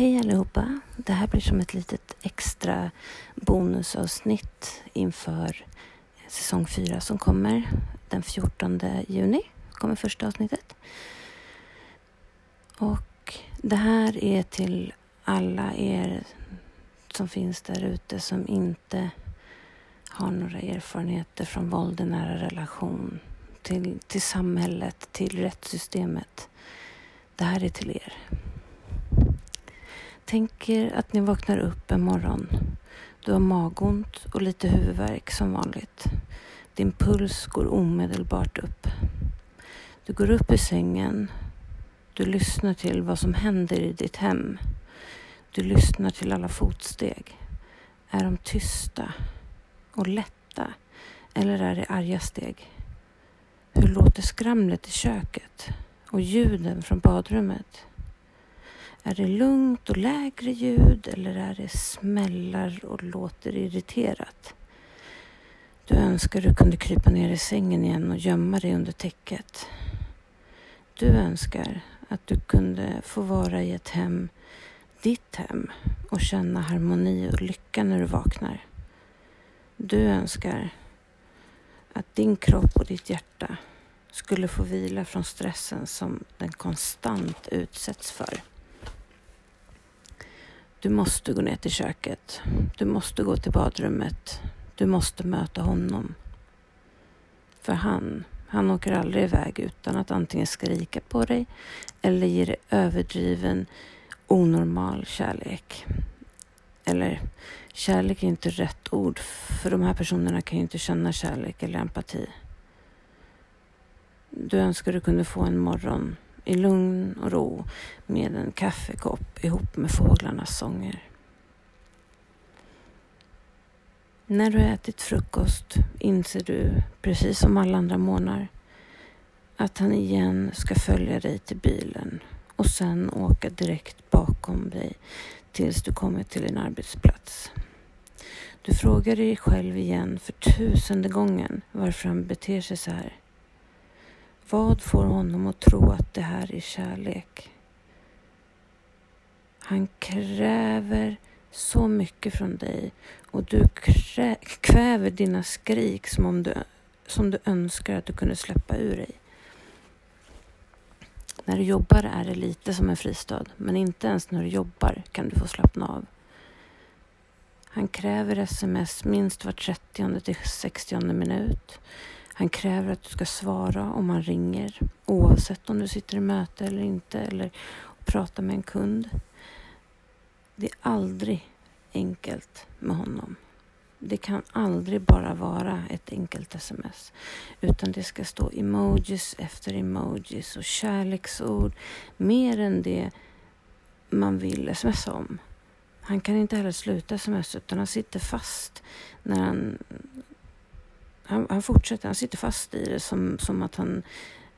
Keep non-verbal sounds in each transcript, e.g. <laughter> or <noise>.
Hej allihopa! Det här blir som ett litet extra bonusavsnitt inför säsong 4 som kommer den 14 juni. kommer första avsnittet. Och det här är till alla er som finns där ute som inte har några erfarenheter från våld i nära relation till, till samhället, till rättssystemet. Det här är till er. Tänk er att ni vaknar upp en morgon. Du har magont och lite huvudvärk som vanligt. Din puls går omedelbart upp. Du går upp i sängen. Du lyssnar till vad som händer i ditt hem. Du lyssnar till alla fotsteg. Är de tysta och lätta eller är det arga steg? Hur låter skramlet i köket och ljuden från badrummet? Är det lugnt och lägre ljud eller är det smällar och låter irriterat? Du önskar du kunde krypa ner i sängen igen och gömma dig under täcket. Du önskar att du kunde få vara i ett hem, ditt hem och känna harmoni och lycka när du vaknar. Du önskar att din kropp och ditt hjärta skulle få vila från stressen som den konstant utsätts för. Du måste gå ner till köket. Du måste gå till badrummet. Du måste möta honom. För han, han åker aldrig iväg utan att antingen skrika på dig eller ge dig överdriven, onormal kärlek. Eller, kärlek är inte rätt ord, för de här personerna kan ju inte känna kärlek eller empati. Du önskar du kunde få en morgon i lugn och ro med en kaffekopp ihop med fåglarnas sånger. När du ätit frukost inser du, precis som alla andra månader, att han igen ska följa dig till bilen och sen åka direkt bakom dig tills du kommer till din arbetsplats. Du frågar dig själv igen för tusende gången varför han beter sig så här. Vad får honom att tro att det här är kärlek? Han kräver så mycket från dig och du kväver dina skrik som, om du, som du önskar att du kunde släppa ur dig. När du jobbar är det lite som en fristad, men inte ens när du jobbar kan du få slappna av. Han kräver sms minst var 30 till 60 minut. Han kräver att du ska svara om han ringer oavsett om du sitter i möte eller inte eller pratar med en kund. Det är aldrig enkelt med honom. Det kan aldrig bara vara ett enkelt sms utan det ska stå emojis efter emojis och kärleksord mer än det man vill smsa om. Han kan inte heller sluta sms utan han sitter fast när han han, han fortsätter, han sitter fast i det som, som att han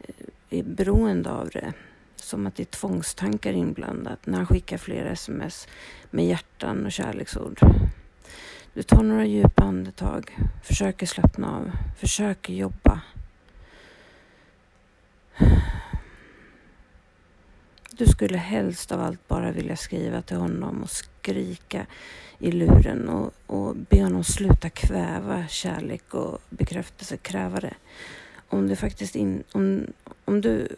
eh, är beroende av det. Som att det är tvångstankar inblandat när han skickar flera sms med hjärtan och kärleksord. Du tar några djupa andetag, försöker slappna av, försöker jobba. Du skulle helst av allt bara vilja skriva till honom och skrika i luren och, och be honom sluta kväva kärlek och bekräftelse, kräva det. Om du faktiskt in, om, om du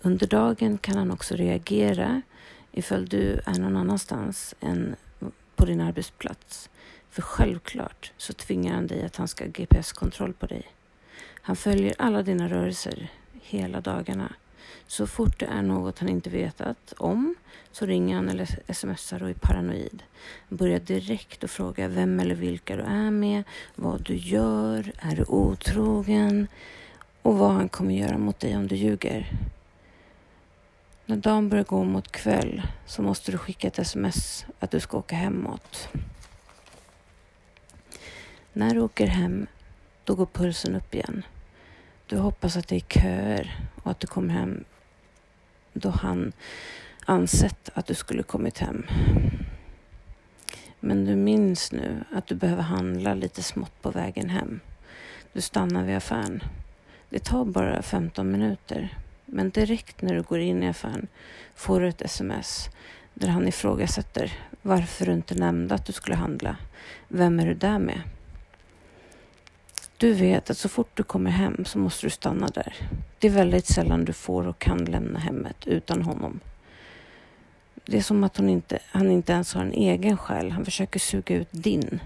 Under dagen kan han också reagera ifall du är någon annanstans än på din arbetsplats. För självklart så tvingar han dig att han ska ha GPS-kontroll på dig. Han följer alla dina rörelser hela dagarna. Så fort det är något han inte vetat om så ringer han eller smsar och är paranoid. Börjar direkt att fråga vem eller vilka du är med, vad du gör, är du otrogen och vad han kommer göra mot dig om du ljuger. När dagen börjar gå mot kväll så måste du skicka ett sms att du ska åka hemåt. När du åker hem, då går pulsen upp igen. Du hoppas att det är köer och att du kommer hem då han ansett att du skulle kommit hem. Men du minns nu att du behöver handla lite smått på vägen hem. Du stannar vid affären. Det tar bara 15 minuter. Men direkt när du går in i affären får du ett sms där han ifrågasätter varför du inte nämnde att du skulle handla. Vem är du där med? Du vet att så fort du kommer hem så måste du stanna där. Det är väldigt sällan du får och kan lämna hemmet utan honom. Det är som att hon inte, han inte ens har en egen själ. Han försöker suga ut din.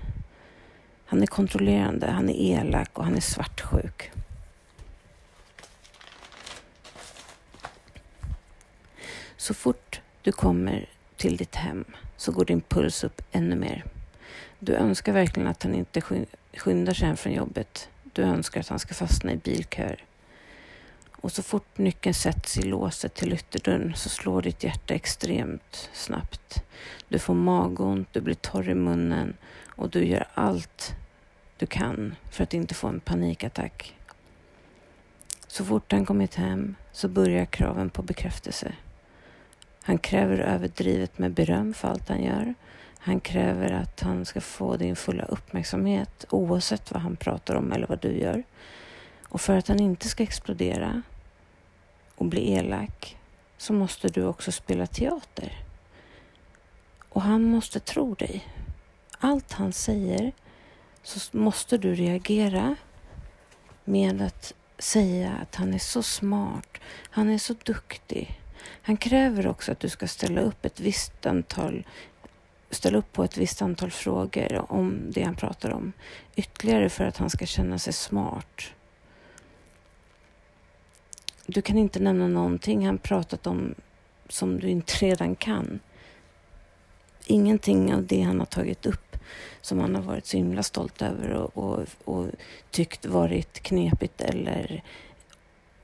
Han är kontrollerande, han är elak och han är svartsjuk. Så fort du kommer till ditt hem så går din puls upp ännu mer. Du önskar verkligen att han inte skyndar sig hem från jobbet. Du önskar att han ska fastna i bilköer. Och så fort nyckeln sätts i låset till ytterdörren så slår ditt hjärta extremt snabbt. Du får magont, du blir torr i munnen och du gör allt du kan för att inte få en panikattack. Så fort han kommit hem så börjar kraven på bekräftelse. Han kräver överdrivet med beröm för allt han gör. Han kräver att han ska få din fulla uppmärksamhet oavsett vad han pratar om eller vad du gör. Och för att han inte ska explodera och bli elak så måste du också spela teater. Och han måste tro dig. Allt han säger så måste du reagera med att säga att han är så smart, han är så duktig. Han kräver också att du ska ställa upp ett visst antal ställa upp på ett visst antal frågor om det han pratar om. Ytterligare för att han ska känna sig smart. Du kan inte nämna någonting han pratat om som du inte redan kan. Ingenting av det han har tagit upp som han har varit så himla stolt över och, och, och tyckt varit knepigt eller eh,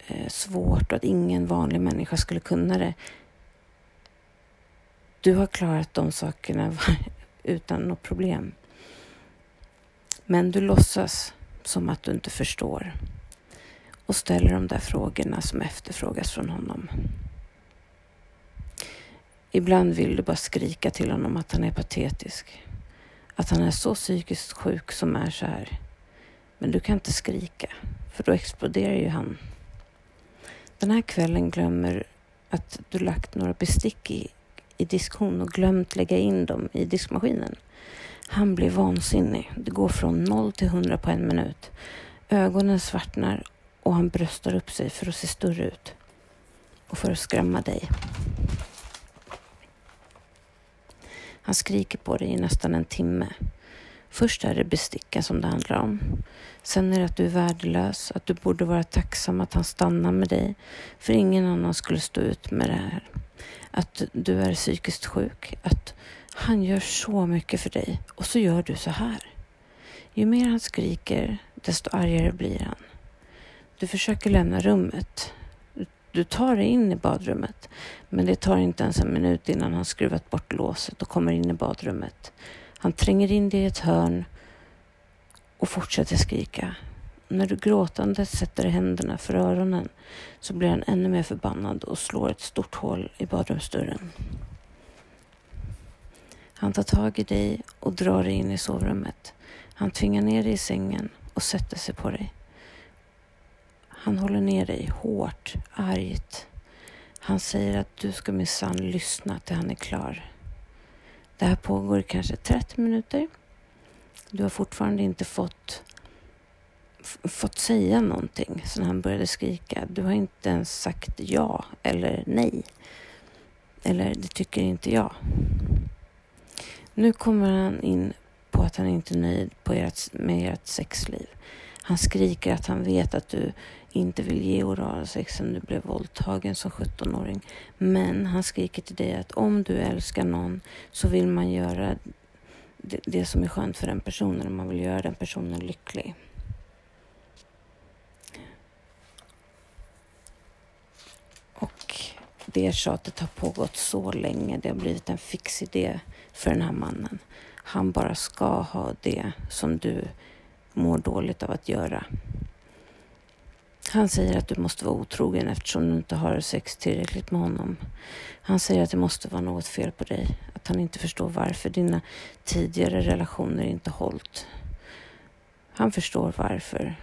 Eh, svårt och att ingen vanlig människa skulle kunna det. Du har klarat de sakerna <laughs> utan något problem. Men du låtsas som att du inte förstår och ställer de där frågorna som efterfrågas från honom. Ibland vill du bara skrika till honom att han är patetisk. Att han är så psykiskt sjuk som är så här. Men du kan inte skrika, för då exploderar ju han. Den här kvällen glömmer att du lagt några bestick i, i diskhon och glömt lägga in dem i diskmaskinen. Han blir vansinnig. Det går från noll till hundra på en minut. Ögonen svartnar och han bröstar upp sig för att se större ut och för att skrämma dig. Han skriker på dig i nästan en timme. Först är det besticken som det handlar om. Sen är det att du är värdelös, att du borde vara tacksam att han stannar med dig, för ingen annan skulle stå ut med det här. Att du är psykiskt sjuk, att han gör så mycket för dig och så gör du så här. Ju mer han skriker, desto argare blir han. Du försöker lämna rummet. Du tar dig in i badrummet, men det tar inte ens en minut innan han skruvat bort låset och kommer in i badrummet. Han tränger in dig i ett hörn och fortsätter skrika. När du gråtande sätter händerna för öronen så blir han ännu mer förbannad och slår ett stort hål i badrumsdörren. Han tar tag i dig och drar dig in i sovrummet. Han tvingar ner dig i sängen och sätter sig på dig. Han håller ner dig hårt, argt. Han säger att du ska minsann lyssna till han är klar. Det här pågår kanske 30 minuter. Du har fortfarande inte fått, fått säga någonting sen han började skrika. Du har inte ens sagt ja eller nej. Eller det tycker inte jag. Nu kommer han in på att han inte är nöjd på ert, med ert sexliv. Han skriker att han vet att du inte vill ge oralsex sen du blev våldtagen som 17-åring. Men han skriker till dig att om du älskar någon så vill man göra det, det som är skönt för den personen. och Man vill göra den personen lycklig. Och det tjatet har pågått så länge. Det har blivit en fix idé för den här mannen. Han bara ska ha det som du mår dåligt av att göra. Han säger att du måste vara otrogen eftersom du inte har sex tillräckligt med honom. Han säger att det måste vara något fel på dig. Att han inte förstår varför dina tidigare relationer inte hållit. Han förstår varför.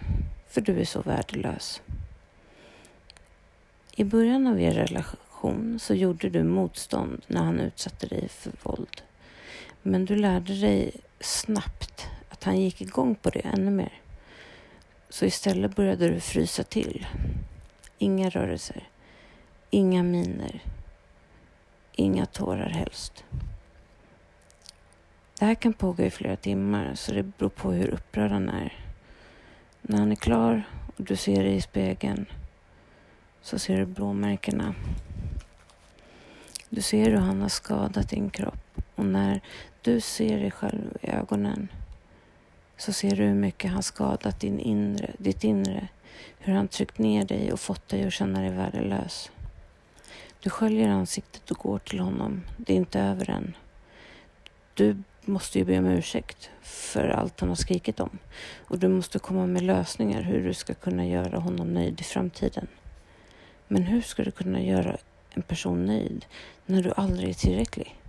För du är så värdelös. I början av er relation så gjorde du motstånd när han utsatte dig för våld. Men du lärde dig snabbt att han gick igång på det ännu mer. Så istället började du frysa till. Inga rörelser, inga miner, inga tårar helst. Det här kan pågå i flera timmar så det beror på hur upprörd han är. När han är klar och du ser dig i spegeln så ser du blåmärkena. Du ser hur han har skadat din kropp och när du ser dig själv i ögonen så ser du hur mycket han skadat din inre, ditt inre. Hur han tryckt ner dig och fått dig att känna dig värdelös. Du sköljer ansiktet och går till honom. Det är inte över än. Du måste ju be om ursäkt för allt han har skrikit om. Och du måste komma med lösningar hur du ska kunna göra honom nöjd i framtiden. Men hur ska du kunna göra en person nöjd när du aldrig är tillräcklig?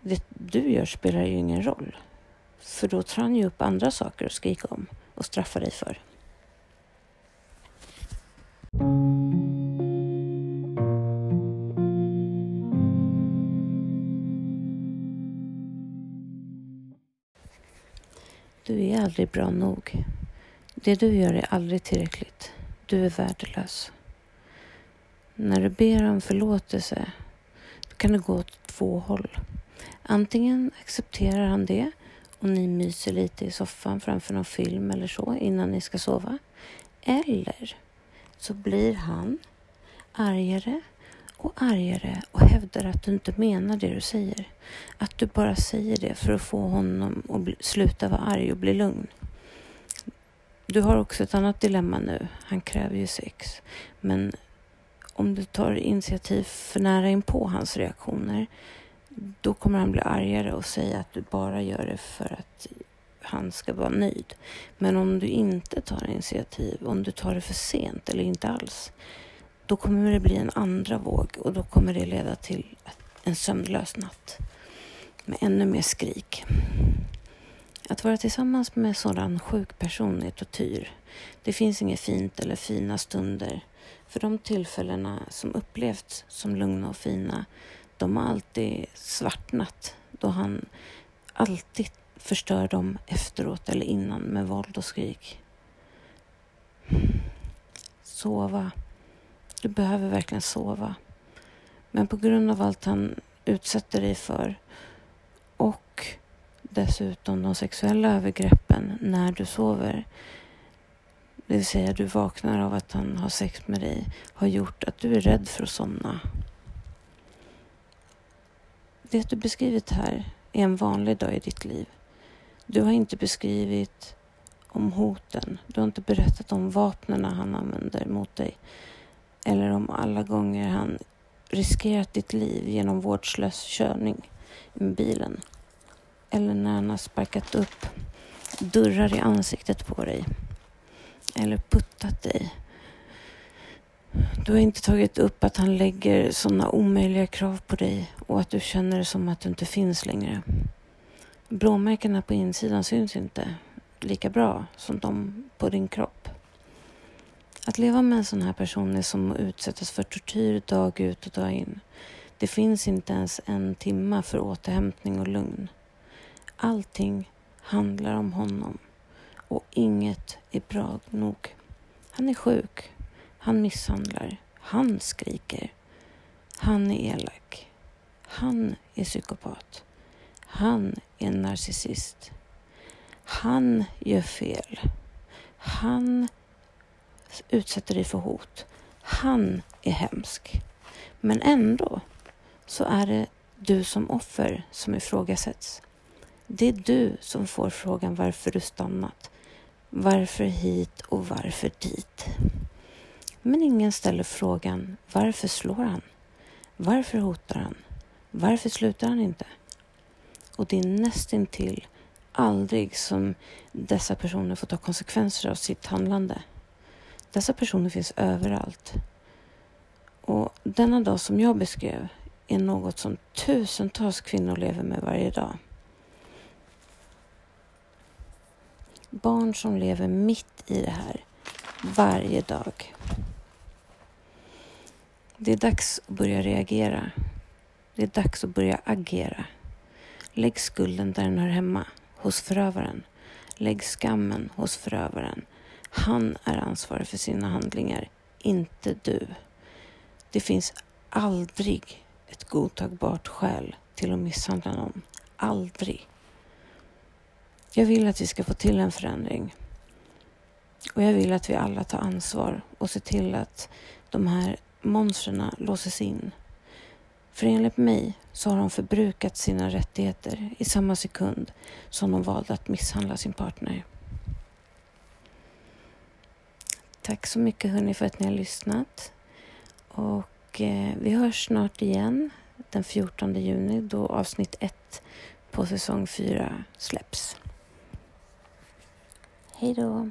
Det du gör spelar ju ingen roll. För då tar han ju upp andra saker att skrika om och straffa dig för. Du är aldrig bra nog. Det du gör är aldrig tillräckligt. Du är värdelös. När du ber om förlåtelse kan det gå åt två håll. Antingen accepterar han det och ni myser lite i soffan framför någon film eller så innan ni ska sova. Eller så blir han argare och argare och hävdar att du inte menar det du säger. Att du bara säger det för att få honom att bli, sluta vara arg och bli lugn. Du har också ett annat dilemma nu. Han kräver ju sex. Men om du tar initiativ för nära in på hans reaktioner då kommer han bli argare och säga att du bara gör det för att han ska vara nöjd. Men om du inte tar initiativ, om du tar det för sent eller inte alls, då kommer det bli en andra våg och då kommer det leda till en sömnlös natt med ännu mer skrik. Att vara tillsammans med en sådan sjuk person är tortyr. Det finns inget fint eller fina stunder. För de tillfällena som upplevts som lugna och fina de har alltid svartnat då han alltid förstör dem efteråt eller innan med våld och skrik. Sova. Du behöver verkligen sova. Men på grund av allt han utsätter dig för och dessutom de sexuella övergreppen när du sover det vill säga du vaknar av att han har sex med dig har gjort att du är rädd för att somna det du beskrivit här är en vanlig dag i ditt liv. Du har inte beskrivit om hoten. Du har inte berättat om vapnen han använder mot dig. Eller om alla gånger han riskerat ditt liv genom vårdslös körning med bilen. Eller när han har sparkat upp dörrar i ansiktet på dig. Eller puttat dig du har inte tagit upp att han lägger sådana omöjliga krav på dig och att du känner det som att du inte finns längre. Blåmärkena på insidan syns inte lika bra som de på din kropp. Att leva med en sån här person är som att utsättas för tortyr dag ut och dag in. Det finns inte ens en timma för återhämtning och lugn. Allting handlar om honom och inget är bra nog. Han är sjuk. Han misshandlar. Han skriker. Han är elak. Han är psykopat. Han är narcissist. Han gör fel. Han utsätter dig för hot. Han är hemsk. Men ändå så är det du som offer som ifrågasätts. Det är du som får frågan varför du stannat. Varför hit och varför dit? Men ingen ställer frågan varför slår han? Varför hotar han? Varför slutar han inte? Och det är nästintill aldrig som dessa personer får ta konsekvenser av sitt handlande. Dessa personer finns överallt. Och denna dag som jag beskrev är något som tusentals kvinnor lever med varje dag. Barn som lever mitt i det här varje dag. Det är dags att börja reagera. Det är dags att börja agera. Lägg skulden där den hör hemma, hos förövaren. Lägg skammen hos förövaren. Han är ansvarig för sina handlingar, inte du. Det finns aldrig ett godtagbart skäl till att misshandla någon. Aldrig. Jag vill att vi ska få till en förändring. Och jag vill att vi alla tar ansvar och ser till att de här monstren låses in. För enligt mig så har de förbrukat sina rättigheter i samma sekund som de valde att misshandla sin partner. Tack så mycket hörni för att ni har lyssnat. Och eh, vi hörs snart igen den 14 juni då avsnitt 1 på säsong 4 släpps. Hej då!